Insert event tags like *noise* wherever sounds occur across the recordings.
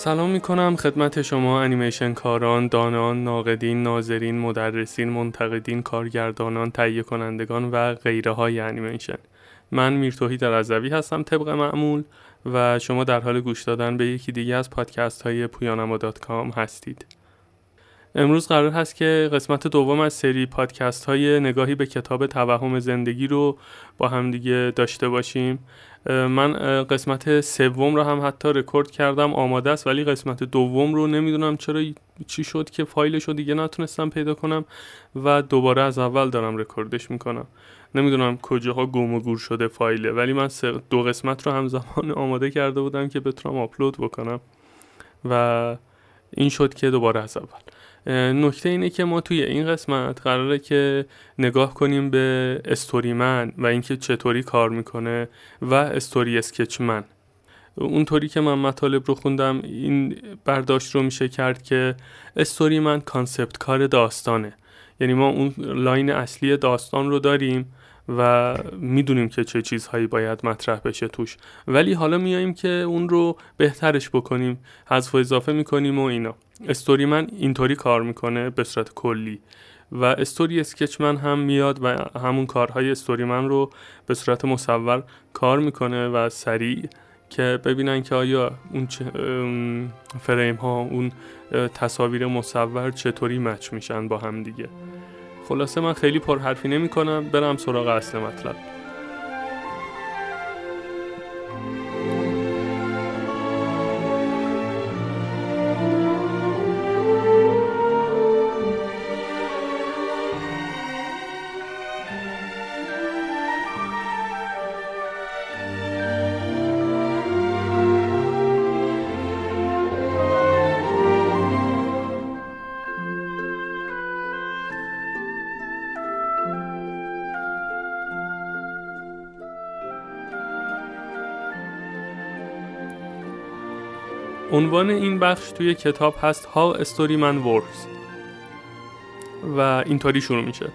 سلام می‌کنم خدمت شما انیمیشن کاران، دانان، ناقدین، ناظرین، مدرسین، منتقدین، کارگردانان، تهیه کنندگان و غیره های انیمیشن. من میرتوهی رزوی هستم طبق معمول و شما در حال گوش دادن به یکی دیگه از پادکست های پویانما هستید. امروز قرار هست که قسمت دوم از سری پادکست های نگاهی به کتاب توهم زندگی رو با هم دیگه داشته باشیم. من قسمت سوم رو هم حتی رکورد کردم آماده است ولی قسمت دوم رو نمی‌دونم چرا چی شد که فایلش رو دیگه نتونستم پیدا کنم و دوباره از اول دارم رکوردش می‌کنم. نمی‌دونم کجاها گم و گور شده فایله ولی من دو قسمت رو همزمان *laughs* آماده کرده بودم که بتونم آپلود بکنم و این شد که دوباره از اول. نکته اینه که ما توی این قسمت قراره که نگاه کنیم به storyman و اینکه چطوری کار می‌کنه و story sketchman اونطوری که من مطالب رو خوندم این برداشت رو میشه کرد که storyman concept کار داستانه. یعنی ما اون line اصلی داستان رو داریم و می‌دونیم که چه چیزهایی باید مطرح بشه توش. ولی حالا میاییم که اون رو بهترش بکنیم حذف و اضافه می‌کنیم و اینا. استوری من اینطوری کار می‌کنه به صورت کلی. و استوری اسکچ من هم میاد و همون کارهای استوری من رو به صورت مصور کار می‌کنه و سریع که ببینن که آیا اون فریم ها اون تصاویر مصور چطوری مچ میشن با هم دیگه. خلاصه من خیلی پرحرفی نمی کنم برم سراغ اصل مطلب. عنوان این بخش توی کتاب هست How Story Man Works. و اینطوری شروع میشه.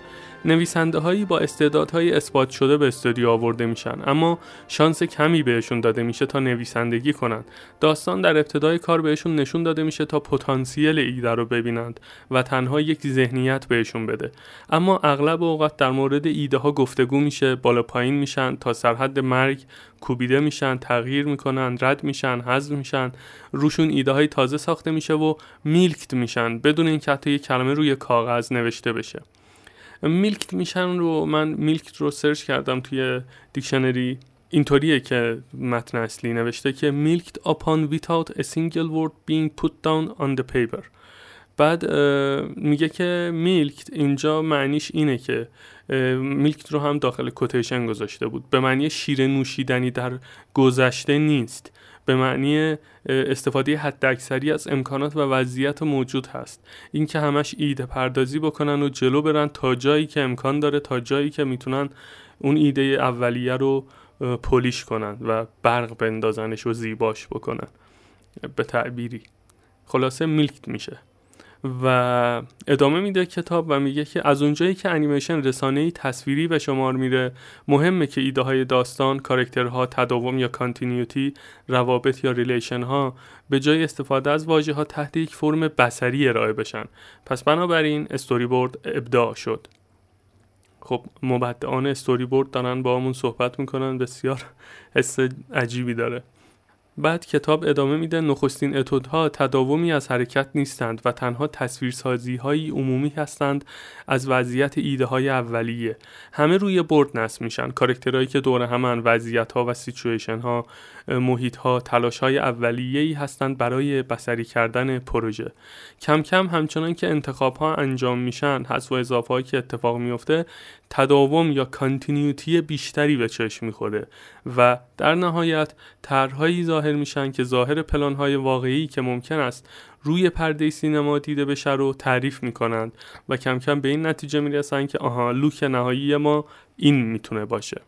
نویسنده هایی با استعدادهای اثبات شده به استودیو آورده میشن اما شانس کمی بهشون داده میشه تا نویسندگی کنند. داستان در ابتدای کار بهشون نشون داده میشه تا پتانسیل ایده رو ببینند و تنها یک ذهنیت بهشون بده. اما اغلب اوقات در مورد ایده ها گفتگو میشه بالا پایین میشن تا سرحد مرگ کوبیده میشن تغییر می‌کنن رد میشن حذف میشن. روشون ایده های تازه ساخته میشه و میلکت میشن بدون اینکه حتی یک کلمه روی کاغذ نوشته بشه. میلکت میشن رو من میلکت رو سرچ کردم توی دیکشنری. اینطوریه که متن اصلی نوشته که milked upon without a single word being put down on the paper. بعد میگه که میلکت اینجا معنیش اینه که میلکت رو هم داخل کوتیشن گذاشته بود. به معنی شیر نوشیدنی در گذشته نیست. به معنی استفاده حد اکثری از امکانات و وضعیت موجود هست. این که همش ایده پردازی بکنن و جلو برن تا جایی که امکان داره تا جایی که می‌تونن اون ایده اولیه رو پولیش کنن و برق بندازنش و زیباش بکنن. به تعبیری. خلاصه میلکت میشه. و ادامه میده کتاب و میگه که از اونجایی که انیمیشن رسانه تصویری به شمار میره مهمه که ایده های داستان character ها تداوم یا continuity روابط یا relation ها به جای استفاده از واژه ها تحت یک فرم بصری ارائه بشن. پس بنابراین استوری بورد ابداع شد. خب مبدعان استوری بورد دارن با همون صحبت می‌کنن بسیار حس عجیبی داره. بعد کتاب ادامه میده نخستین اتودها تداومی از حرکت نیستند و تنها تصویرسازی های عمومی هستند از وضعیت ایده های اولیه. همه روی برد نصب میشن. character هایی که دور همان وضعیت ها و سیچویشن ها محیط ها تلاش های اولیه هستند برای بصری کردن پروژه. کم کم همچنان که انتخاب ها انجام میشن حذف و اضافه که اتفاق میفته تداوم یا continuity بیشتری به چشم می‌خوره و در نهایت طرحهایی ظاهر میشن که ظاهر پلانهای واقعی که ممکن است روی پرده سینما دیده بشه رو تعریف می‌کنند و کم کم به این نتیجه می‌رسن که آها لوک نهایی ما این می‌تونه باشه.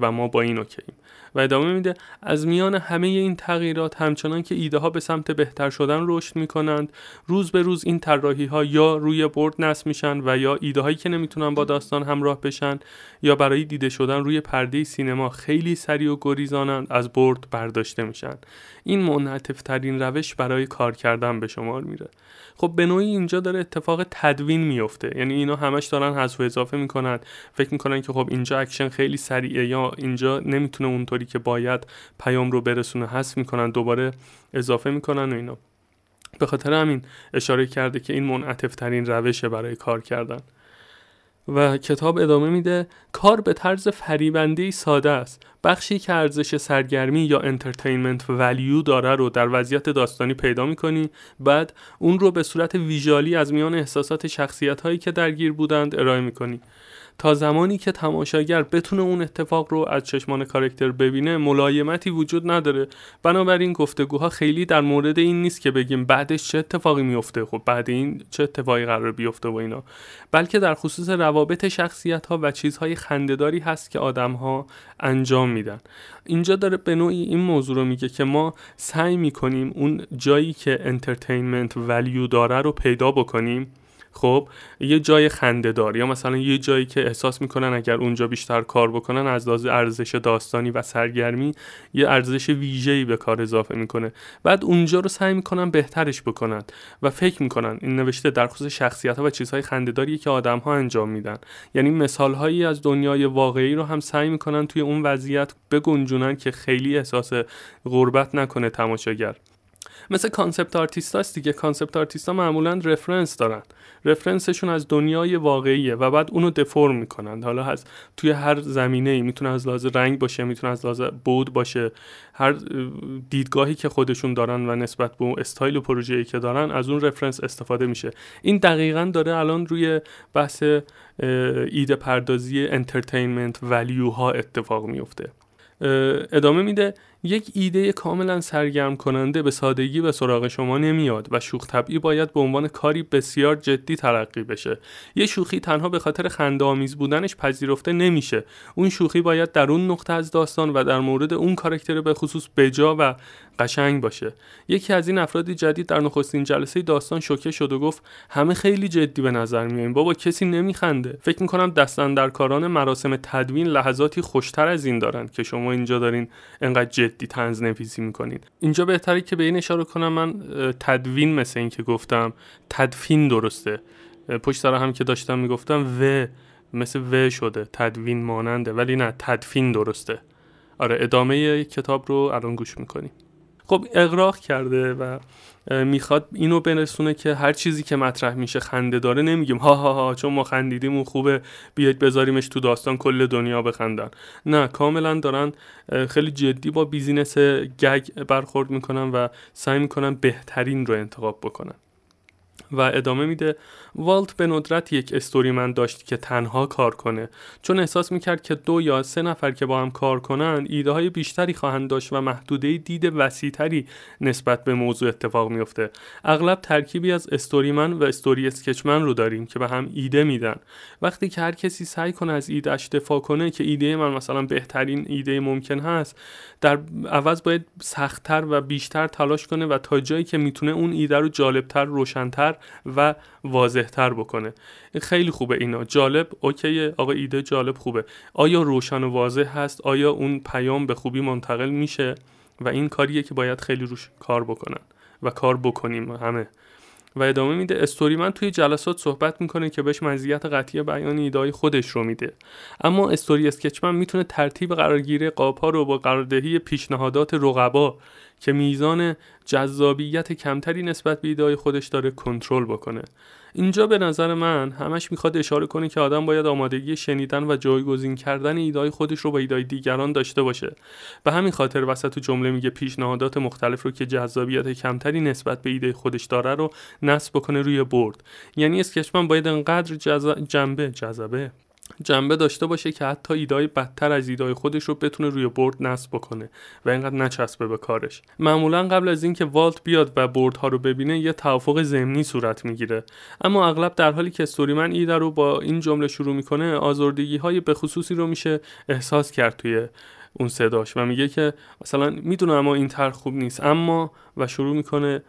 و ما با این اوکییم و ادامه میده از میان همه این تغییرات همچنان که ایده ها به سمت بهتر شدن رشد می‌کنند روز به روز این طراحی ها یا روی برد نصب میشن و یا ایده هایی که نمی‌تونن با داستان همراه بشن یا برای دیده شدن روی پرده سینما خیلی سریع و گریزانند از برد برداشته میشن. این منعطف ترین روش برای کار کردن به شمار میره. خب به نوعی اینجا داره اتفاق تدوین میفته یعنی اینا همش دارن حذف اضافه می‌کنن. فکر می‌کنن که خب اینجا اکشن خیلی سریعه یا اینجا نمی‌تونه اونطوری که باید پیام رو برسونه حذف می‌کنن دوباره اضافه می‌کنن و اینا. به خاطر همین اشاره کرده که این منعطف ترین روشه برای کار کردن. و کتاب ادامه میده کار به طرز فریبنده ساده است. بخشی که ارزش سرگرمی یا entertainment value داره رو در وضعیت داستانی پیدا می‌کنی بعد اون رو به صورت visually از میان احساسات شخصیت هایی که درگیر بودند ارائه می‌کنی. تا زمانی که تماشاگر بتونه اون اتفاق رو از چشمان character ببینه ملایمتی وجود نداره. بنابراین گفتگوها خیلی در مورد این نیست که بگیم بعدش چه اتفاقی میفته خب بعد این چه اتفاقی قرار بیفته و اینا. بلکه در خصوص روابط شخصیت ها و چیزهای خندهداری هست که آدم ها انجام میدن. اینجا داره به نوعی این موضوع رو میگه که ما سعی می‌کنیم اون جایی که انترتینمنت ولیو داره رو پیدا بکنیم. خب یه جای خنده دار یا مثلا یه جایی که احساس می‌کنن اگر اونجا بیشتر کار بکنن از لحاظ ارزش داستانی و سرگرمی یه ارزش ویژه‌ای به کار اضافه می‌کنه. بعد اونجا رو سعی می‌کنن بهترش بکنن و فکر می‌کنن این نوشته در خصوص شخصیت ها و چیزهای خندهداری که آدم ها انجام میدن. یعنی مثال هایی از دنیای واقعی رو هم سعی می‌کنن توی اون وضعیت بگنجونن که خیلی احساس غربت نکنه تماشاگر. مثل concept artist هست دیگه. concept artist ها معمولا reference دارن. reference شون از دنیای واقعیه و بعد اونو deform می‌کنن. حالا هست توی هر زمینه ای می‌تونه از لحاظ رنگ باشه می‌تونه از لحاظ mood باشه. هر دیدگاهی که خودشون دارن و نسبت به اون استایل و پروژه‌ای که دارن از اون reference استفاده میشه. این دقیقا داره الان روی بحث ایده پردازی entertainment value ها اتفاق میفته ادامه میده یک ایده کاملا سرگرم کننده به سادگی به سراغ شما نمیاد و شوخ طبعی باید به عنوان کاری بسیار جدی تلقی بشه. یه شوخی تنها به خاطر خنده آمیز بودنش پذیرفته نمیشه. اون شوخی باید در اون نقطه از داستان و در مورد اون کاراکتر به خصوص بجا و قشنگ باشه. یکی از این افراد جدید در نخستین جلسه داستان شوکه شد و گفت همه خیلی جدی به نظر میایم بابا کسی نمیخنده. فکر می‌کنم دستن در کاران مراسم تدوین لحظاتی خوشتر از این دارن که شما اینجا دارین انقدر جدی تنز نویسی می‌کنید اینجا بهتره که به این اشاره کنم من تدوین مثل این که گفتم تدفین درسته. پشت سر هم که داشتم می‌گفتم و مثل و شده تدوین ماننده ولی نه تدفین درسته. آره ادامه کتاب رو الان گوش می‌کنیم. خب اقراق کرده و می‌خواد اینو برسونه که هر چیزی که مطرح میشه خنده داره نمیگیم ها ها ها چون ما خندیدیم اون خوبه بیاید بذاریمش تو داستان کل دنیا بخندن. نه کاملا دارن خیلی جدی با بیزینس گگ برخورد می‌کنن و سعی می‌کنن بهترین رو انتخاب بکنن. و ادامه میده والت به ندرت یک استوریمن داشت که تنها کار کنه. چون احساس می‌کرد که دو یا سه نفر که با هم کار کنن ایده های بیشتری خواهند داشت و محدوده دید وسیعتری نسبت به موضوع اتفاق میفته اغلب ترکیبی از استوریمن و استوری اسکچمن رو داریم که به هم ایده میدن. وقتی که هر کسی سعی کنه از ایدهش دفاع کنه که ایده من مثلا بهترین ایده ممکن هست در عوض باید سختتر و بیشتر تلاش کنه و تا جایی که می‌تونه اون ایده رو جالبتر روشنتر و واضحتر بکنه. خیلی خوبه اینا. جالب اوکیه. آقا ایده جالب خوبه. آیا روشن و واضح هست؟ آیا اون پیام به خوبی منتقل میشه؟ و این کاریه که باید خیلی روش کار بکنن و کار بکنیم همه. و ادامه میده استوری من توی جلسات صحبت می‌کنه که بهش مزیت قطعی بیان ایدای خودش رو میده. اما استوری اسکچمن می‌تونه ترتیب قرارگیری قاپا رو با قراردهی پیشنهادات رقبا که میزان جذابیت کمتری نسبت به ایدای خودش داره کنترل بکنه. اینجا به نظر من همش می‌خواد اشاره کنه که آدم باید آمادگی شنیدن و جایگزین کردن ایدای خودش رو با ایدای دیگران داشته باشه. به همین خاطر وسط جمله میگه پیشنهادات مختلف رو که جذابیت کمتری نسبت به ایده خودش داره رو نصب بکنه روی برد. یعنی اسکچمن باید انقدر جنبه جذابه جنبه داشته باشه که حتی ایدای بدتر از ایدای خودش رو بتونه روی برد نصب بکنه و اینقدر نچسبه به کارش. معمولا قبل از اینکه والت بیاد و بردها رو ببینه یه توافق ضمنی صورت می‌گیره. اما اغلب در حالی که استوریمن ایده رو با این جمله شروع می‌کنه آزردگی های به خصوصی رو میشه احساس کرد توی اون صداش و میگه که مثلا می‌دونم اما این طرح خوب نیست. اما و شروع می‌کنه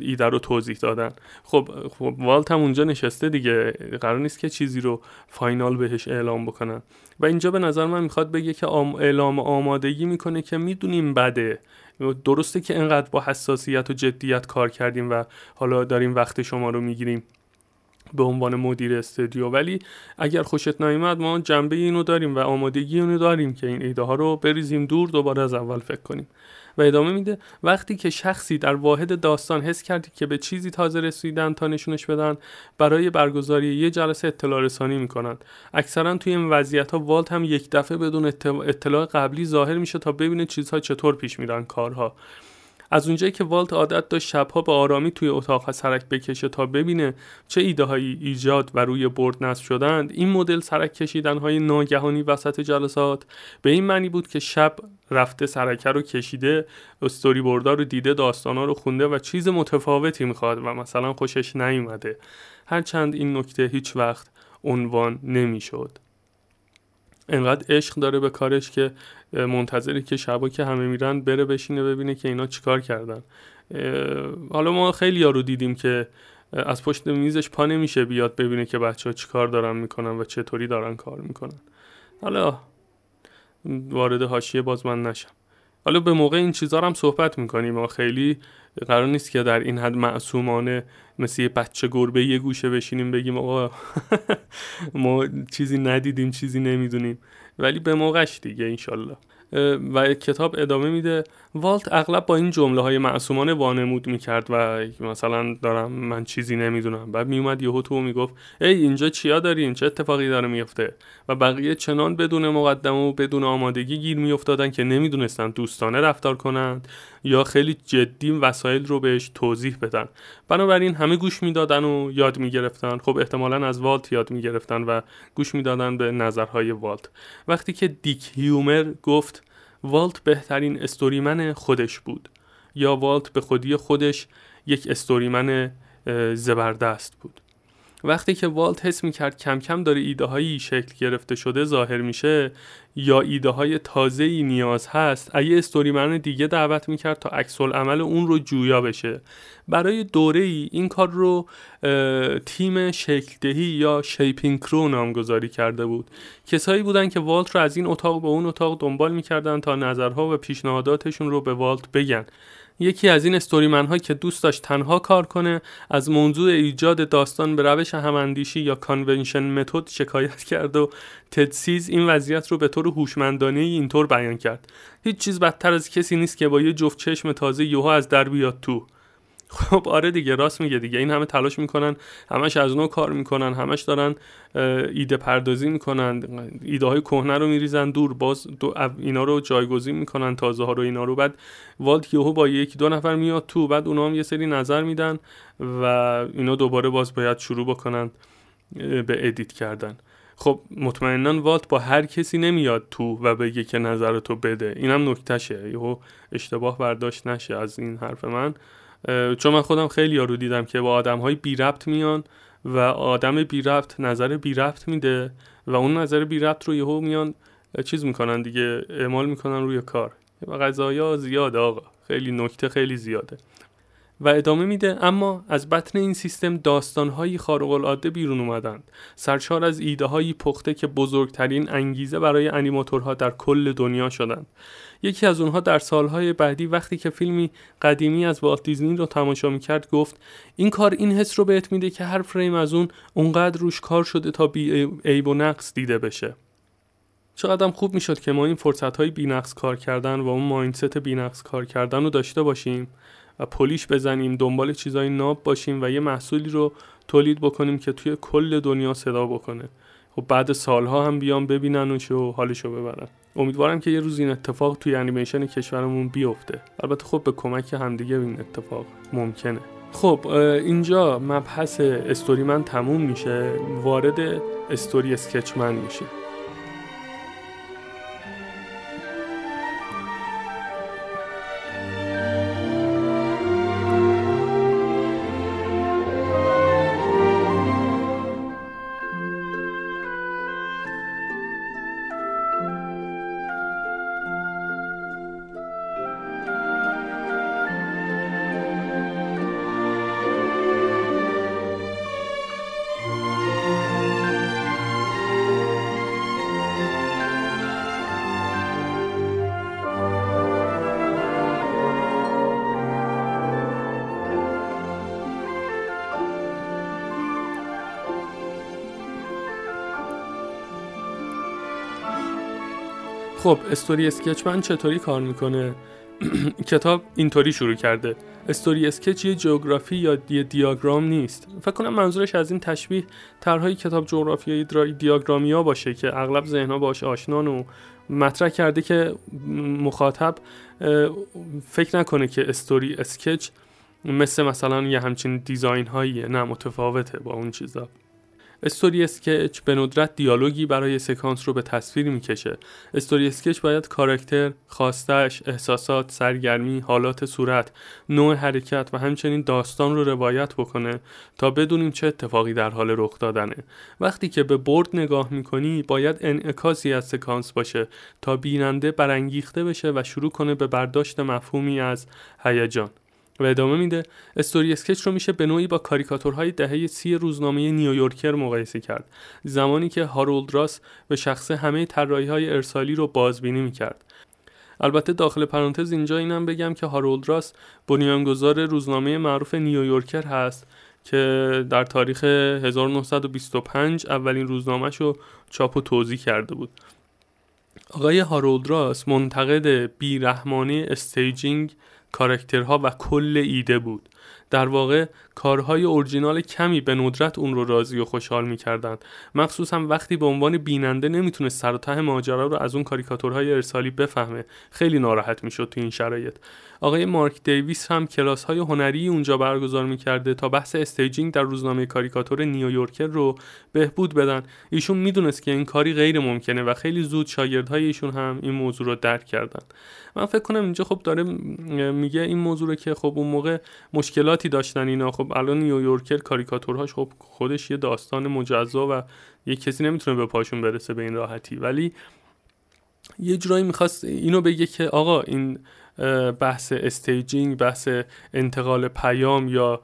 ایده رو توضیح دادن. خب, خب والت هم اونجا نشسته دیگه. قرار نیست که چیزی رو فاینال بهش اعلام بکنن. و اینجا به نظر من می‌خواد بگه که اعلام آمادگی می‌کنه که می‌دونیم بده. درسته که انقدر با حساسیت و جدیت کار کردیم و حالا داریم وقت شما رو می‌گیریم. به عنوان مدیر استودیو. ولی اگر خوشت نیومد ما جنبه اینو داریم و آمادگی اینو داریم که این ایده ها رو بریزیم دور دوباره از اول فکر کنیم. و ادامه میده وقتی که شخصی در واحد داستان حس کردی که به چیزی تازه رسیدن تا نشونش بدن برای برگزاری یه جلسه اطلاع رسانی می‌کنن. اکثرا توی این وضعیت ها والت هم یک دفعه بدون اطلاع قبلی ظاهر میشه تا ببینه چیزها چطور پیش میرن کارها. از اونجایی که والت عادت داشت شبها به آرامی توی اتاق سرک بکشه تا ببینه چه ایده هایی ایجاد و روی برد نصب شدند این مدل سرک کشیدن های ناگهانی وسط جلسات به این معنی بود که شب رفته سرکه رو کشیده استوری بردار رو دیده داستانا رو خونده و چیز متفاوتی می‌خواد و مثلا خوشش نیومده. هرچند این نکته هیچ وقت عنوان نمی‌شد. انقدر عشق داره به کارش که منتظری که شبا که همه میرن بره بشینه ببینه که اینا چیکار کردن. حالا ما خیلی یارو دیدیم که از پشت میزش پا نمیشه بیاد ببینه که بچه ها چیکار دارن می‌کنن و چطوری دارن کار می‌کنن. حالا وارد حاشیه باز من نشم. حالا به موقع این چیزا هم صحبت می‌کنیم. ما خیلی قرار نیست که در این حد معصومانه مثل یه بچه گربه یه گوشه بشینیم بگیم آقا *laughs* ما چیزی ندیدیم چیزی نمی‌دونیم. ولی به موقعش دیگه انشالله. و کتاب ادامه میده. والت اغلب با این جمله های معصومانه وانمود می‌کرد و مثلا دارم من چیزی نمی‌دونم. بعد میومد یهو تو می‌گفت ای اینجا چیا دارین چه اتفاقی داره میفته و بقیه چنان بدون مقدمه و بدون آمادگی گیر میافتادن که نمی‌دونستن دوستانه رفتار کنند. یا خیلی جدی وسایل رو بهش توضیح بدن. بنابراین همه گوش می‌دادن و یاد می‌گرفتن. خب احتمالا از والت یاد می‌گرفتن و گوش می‌دادن به نظرهای والت. وقتی که دیک هیومر گفت والت بهترین استوریمن خودش بود یا والت به خودی خودش یک استوریمن زبردست بود. وقتی که والت حس می‌کرد کم کم داره ایده هایی شکل گرفته شده ظاهر میشه یا ایده های تازه ای نیاز هست یه story man دیگه دعوت می‌کرد تا عکس‌العمل اون رو جویا بشه. برای دوره ای این کار رو تیم شکلدهی یا shaping crew نامگذاری کرده بود. کسایی بودن که والت رو از این اتاق به اون اتاق دنبال می‌کردن تا نظرها و پیشنهاداتشون رو به والت بگن. یکی از این story man ها که دوست داشت تنها کار کنه از موضوع ایجاد داستان به روش هماندیشی یا convention method شکایت کرد و تدسیز این وضعیت رو به طور هوشمندانه اینطور بیان کرد. هیچ چیز بدتر از کسی نیست که با یه جفت چشم تازه یوها از در بیاد تو. خب آره دیگه راست میگه دیگه. این همه تلاش می‌کنن همش از نو کار می‌کنن همش دارن ایده پردازی می‌کنن ایده های کهنه رو میریزن دور باز دو اینا رو جایگزین می‌کنن تازه ها رو اینا رو. بعد والت یهو با یکی دو نفر میاد تو بعد اونا هم یه سری نظر میدن و اینا دوباره باز باید شروع بکنن به edit کردن. خب مطمئنا والت با هر کسی نمیاد تو و بگه که نظرتو بده. اینم نکتشه یهو اشتباه برداشت نشه از این حرف من. چون من خودم خیلی یارو دیدم که با آدم های بی ربط میان و آدم بی ربط نظر بی ربط میده و اون نظر بی ربط رو یهو میان چیز می‌کنن دیگه اعمال می‌کنن روی کار. و قضایا زیاده آقا. خیلی نکته خیلی زیاده. و ادامه میده اما از بطن این سیستم داستانهایی خارق العاده بیرون اومدند. سرشار از ایده هایی پخته که بزرگترین انگیزه برای انیماتورها در کل دنیا شدند. یکی از اونها در سالهای بعدی وقتی که فیلمی قدیمی از والت دیزنی رو تماشا می‌کرد گفت این کار این حس رو بهت میده که هر فریم از اون اونقدر روش کار شده تا بی عیب و نقص دیده بشه. چقدر خوب می‌شد که ما این فرصت های بینقص کار کردن و اون ماینست بینقص کار کردن رو داشته باشیم. و پلیش بزنیم دنبال چیزای ناب باشیم و یه محصولی رو تولید بکنیم که توی کل دنیا صدا بکنه. خب بعد سالها هم بیان ببیننش و حالشو ببرن. امیدوارم که یه روز این اتفاق توی انیمیشن کشورمون بیفته. البته خب به کمک همدیگه این اتفاق ممکنه. خب اینجا مبحث استوری من تموم میشه. وارد استوری اسکچمن میشه خب استوری اسکچمن چطوری کار می‌کنه؟ *clears throat* کتاب اینطوری شروع کرده. استوری اسکچ یه جغرافی یا یه دیاگرام نیست. فکر کنم منظورش از این تشبیه طرحهای کتاب جغرافیایی دیاگرامیا باشه که اغلب ذهنها باش آشنان و مطرح کرده که مخاطب فکر نکنه که استوری اسکچ مثل مثلا یه همچین دیزاین هایی نه متفاوته با اون چیزا. استوری اسکچ به ندرت دیالوگی برای سکانس رو به تصویر می‌کشه. استوری اسکچ باید کاراکتر خواستش احساسات سرگرمی حالات صورت نوع حرکت و همچنین داستان رو روایت بکنه تا بدونیم چه اتفاقی در حال رخ دادنه. وقتی که به برد نگاه می‌کنی باید انعکاسی از سکانس باشه تا بیننده برانگیخته بشه و شروع کنه به برداشت مفهومی از هیجان. و ادامه میده. story sketch رو میشه به نوعی با کاریکاتورهای دهه سی روزنامه نیویورکر مقایسه کرد. زمانی که هارولد راس به شخصه همه طراحی های ارسالی رو بازبینی می‌کرد. البته داخل پرانتز اینجا اینم بگم که هارولد راس بنیانگذار روزنامه معروف نیویورکر هست که در تاریخ 1925 اولین روزنامهش رو چاپ و توزیع کرده بود. آقای هارولد راس منتقد بیرحمانه staging character ها و کل ایده بود. در واقع کارهای اورجینال کمی به ندرت اون رو راضی و خوشحال می‌کردند. مخصوصا وقتی به عنوان بیننده نمی‌تونه سر و ته ماجرا رو از اون کاریکاتورهای ارسالی بفهمه خیلی ناراحت می‌شد تو این شرایط. آقای مارک دیویس هم کلاس های هنری اونجا برگزار می‌کرده تا بحث staging در روزنامه کاریکاتور نیویورکر رو بهبود بدن. ایشون می‌دونست که این کاری غیر ممکنه و خیلی زود شاگردهای ایشون هم این موضوع رو درک کردن. من فکر کنم اینجا خب داره میگه این موضوع رو که خب اون موقع مشکلاتی داشتن اینا. خب الان نیویورکر کاریکاتورهاش خب خودش یه داستان مجزا و یه کسی نمی‌تونه به پاشون برسه به این راحتی. ولی یه جورایی می‌خواست اینو بگه که آقا این بحث staging بحث انتقال پیام یا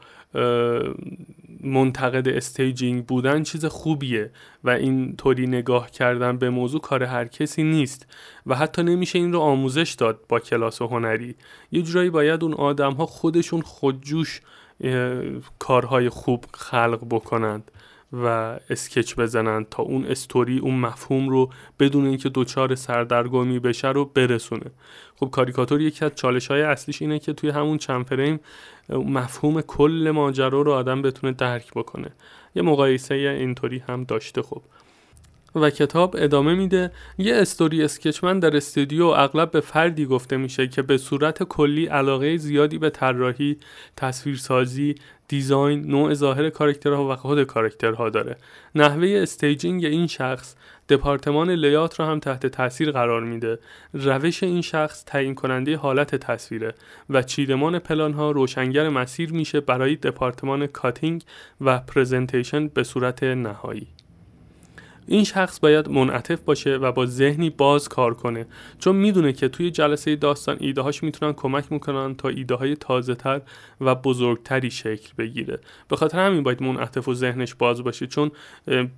منتقد staging بودن چیز خوبیه و این طوری نگاه کردن به موضوع کار هر کسی نیست و حتی نمیشه این رو آموزش داد با کلاس هنری. یه جورایی باید اون آدم ها خودشون خودجوش کارهای خوب خلق بکنند. و اسکچ بزنن تا اون استوری اون مفهوم رو بدون اینکه دوچار سردرگمی بشه رو برسونه. خب کاریکاتور یکی از چالش های اصلیش اینه که توی همون چند فریم مفهوم کل ماجرا رو آدم بتونه درک بکنه. یه مقایسه اینطوری هم داشته خب. و کتاب ادامه میده یه story sketch man در استودیو اغلب به فردی گفته میشه که به صورت کلی علاقه زیادی به طراحی، تصویرسازی، design، نوع ظاهر character ها و خود character ها داره. نحوه staging این شخص دپارتمان layout را هم تحت تاثیر قرار میده. روش این شخص تعیین کننده حالت تصویره و چیدمان پلان ها روشنگر مسیر میشه برای دپارتمان cutting و پرزنتیشن به صورت نهایی. این شخص باید منعطف باشه و با ذهنی باز کار کنه. چون می‌دونه که توی جلسه داستان ایده هاش می‌تونن کمک می‌کنن تا ایده های تازه تر و بزرگتری شکل بگیره. به خاطر همین باید منعطف و ذهنش باز باشه. چون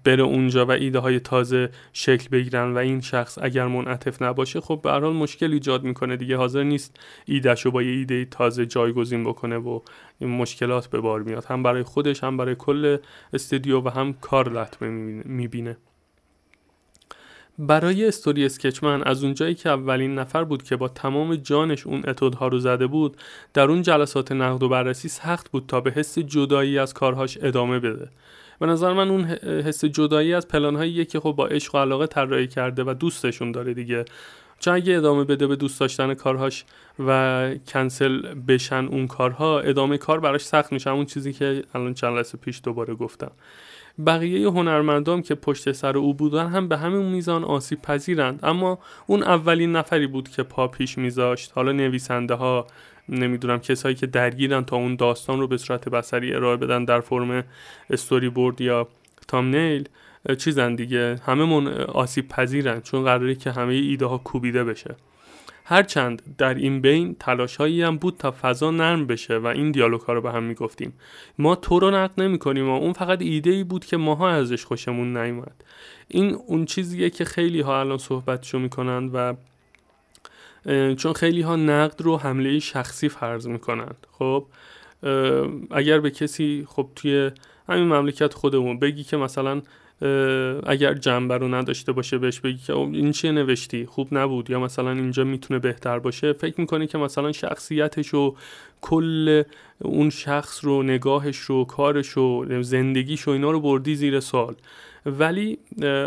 بره اونجا و ایده های تازه شکل بگیرن و این شخص اگر منعطف نباشه خب به حال مشکل ایجاد می‌کنه دیگه. حاضر نیست ایدهشو با یه ایده تازه جایگزین بکنه و این مشکلات به بار میاد هم برای خودش هم برای کل استودیو و هم کار لطمه می‌بینه. برای استوری اسکچمن از اونجایی که اولین نفر بود که با تمام جانش اون اتودها رو زده بود در اون جلسات نقد و بررسی سخت بود تا به حس جدایی از کارهاش ادامه بده. به نظر من اون حس جدایی از پلانهایی که خب با عشق و علاقه طراحی کرده و دوستشون داره دیگه. چون اگه ادامه بده به دوست داشتن کارهاش و کنسل بشن اون کارها ادامه کار براش سخت میشه. اون چیزی که الان چند لحظه پیش دوباره گفتم. بقیه هنرمندان که پشت سر او بودن هم به همین میزان آسیب پذیرند اما اون اولین نفری بود که پا پیش میذاشت. حالا نویسنده ها نمی‌دونم کسایی که درگیرن تا اون داستان رو به صورت بسری ارائه بدن در فرم استوری بورد یا تامنیل چیزن دیگه. همه من آسیب پذیرن چون قراره که همه ایده ها کوبیده بشه. هرچند در این بین تلاش هایی هم بود تا فضا نرم بشه و این دیالوگ ها رو به هم می‌گفتیم. ما تو رو نقد نمی کنیم و اون فقط ایده ای بود که ماها ازش خوشمون نیومد. این اون چیزیه که خیلی ها الان صحبتشو می‌کنند و چون خیلی ها نقد رو حمله شخصی فرض می‌کنند. خب اگر به کسی خب توی همین مملکت خودمون بگی که مثلا اگر جنبه رو نداشته باشه بهش بگی که این چیه نوشتی؟ خوب نبود. یا مثلا اینجا می‌تونه بهتر باشه. فکر می‌کنه که مثلا شخصیتش و کل اون شخص رو نگاهش رو کارش رو زندگیش رو اینا رو بردی زیر سال ولی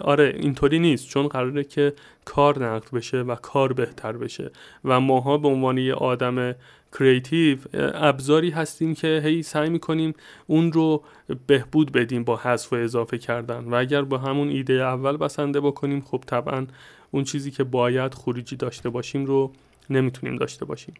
آره اینطوری نیست. چون قراره که کار نقد بشه و کار بهتر بشه. و ماها به عنوان یه آدم کریتیو ابزاری هستیم که هی سعی می‌کنیم اون رو بهبود بدیم با حذف و اضافه کردن. و اگر با همون ایده اول بسنده بکنیم خب طبعا اون چیزی که باید خروجی داشته باشیم رو نمی‌تونیم داشته باشیم.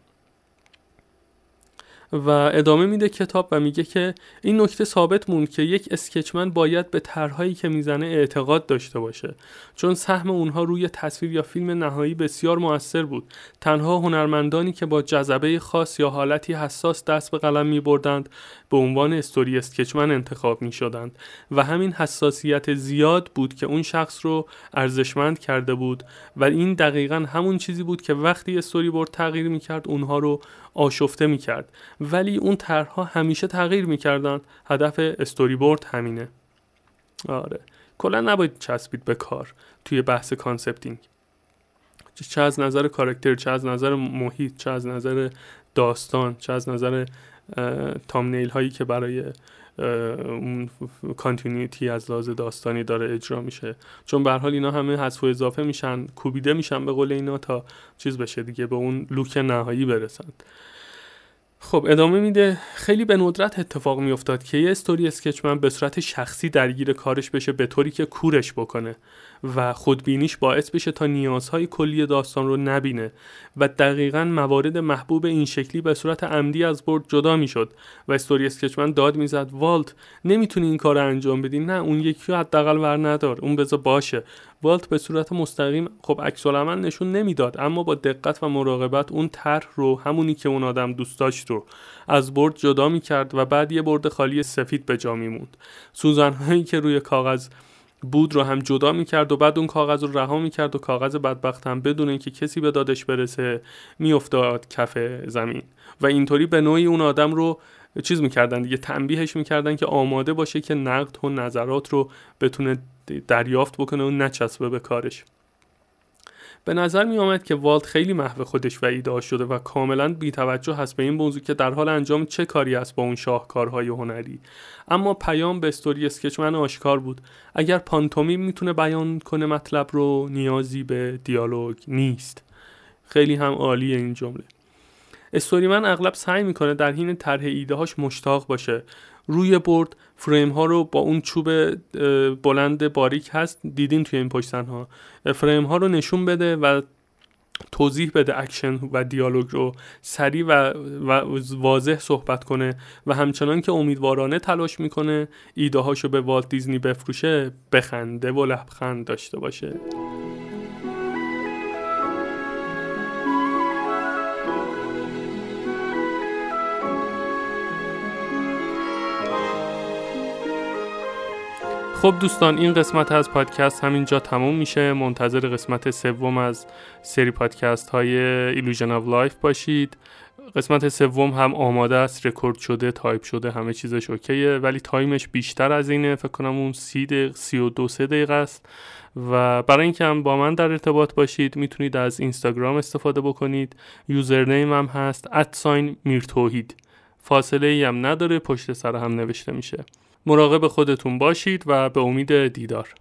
و ادامه میده کتاب و میگه که این نکته ثابت موند که یک اسکچمن باید به طرحهایی که می‌زنه اعتقاد داشته باشه. چون سهم اونها روی تصویر یا فیلم نهایی بسیار موثر بود. تنها هنرمندانی که با جذبه خاص یا حالتی حساس دست به قلم می بردند به عنوان story sketch man انتخاب می شدند و همین حساسیت زیاد بود که اون شخص رو ارزشمند کرده بود و این دقیقا همون چیزی بود که وقتی استوری بورد تغییر می کرد اونها رو آشفته می کرد ولی اون طرحها همیشه تغییر می کردن هدف استوری بورد همینه. آره. کلا نباید چسبید به کار توی بحث concepting چه از نظر character چه از نظر محیط چه از نظر داستان چه از نظر تامنیل هایی که برای اون کانتینیتی از لحاظ داستانی داره اجرا میشه. چون به حال اینا همه حذف و اضافه میشن کوبیده میشن به قول اینا تا چیز بشه دیگه به اون لوک نهایی برسند خب ادامه میده. خیلی به ندرت اتفاق میافتاد که یه استوری اسکچمن به صورت شخصی درگیر کارش بشه به طوری که کورش بکنه و خودبینیش باعث بشه تا نیازهای کلی داستان رو نبینه و دقیقا موارد محبوب این شکلی به صورت عمدی از برد جدا می‌شد و استوری اسکچمن داد می‌زد والت نمی‌تونی این کار رو انجام بدی نه اون یکی رو حداقل ور ندار اون بذار باشه. والت به صورت مستقیم خب عکس نشون نمی‌داد اما با دقت و مراقبت اون طرح رو همونی که اون آدم دوست داشت رو از برد جدا می‌کرد و بعد یه برد خالی سفید به جا میموند. سوزن هایی که روی کاغذ بود رو هم جدا می‌کرد و بعد اون کاغذ رو رها می‌کرد و کاغذ بدبخت هم بدون اینکه کسی به دادش برسه میافتاد کف زمین. و اینطوری به نوعی اون آدم رو چیز می‌کردن دیگه تنبیهش می‌کردن که آماده باشه که نقد و نظرات رو بتونه دریافت بکنه و نچسبه به کارش. به نظر می آمد که والت خیلی محو خودش و ایده شده و کاملا بیتوجه هست به این موضوع که در حال انجام چه کاری است با اون شاهکارهای هنری. اما پیام به استوری اسکچمن آشکار بود. اگر پانتومیم می‌تونه بیان کنه مطلب رو نیازی به دیالوگ نیست. خیلی هم عالیه این جمله. storyman اغلب سعی می‌کنه در حین طرح ایده هاش مشتاق باشه. روی board فریم ها رو با اون چوب بلند باریک هست دیدین توی این پشتن ها فریم ها رو نشون بده و توضیح بده اکشن و دیالوگ رو سریع و, و واضح صحبت کنه و همچنان که امیدوارانه تلاش می‌کنه ایده هاشو به والت دیزنی بفروشه بخنده و لبخند داشته باشه. خب دوستان این قسمت از پادکست همینجا تموم میشه. منتظر قسمت سوم از سری پادکست های Illusion of Life باشید. قسمت سوم هم آماده است رکورد شده تایپ شده همه چیزش OK ـه ولی time ش بیشتر از اینه. فکر کنم اون سی دقیقه سی و دو سه دقیقه است. و برای اینکه هم با من در ارتباط باشید می‌تونید از اینستاگرام استفاده بکنید. username هم هست at sign میرتوحید فاصله ای هم نداره پشت سر هم نوشته میشه. مراقب خودتون باشید و به امید دیدار.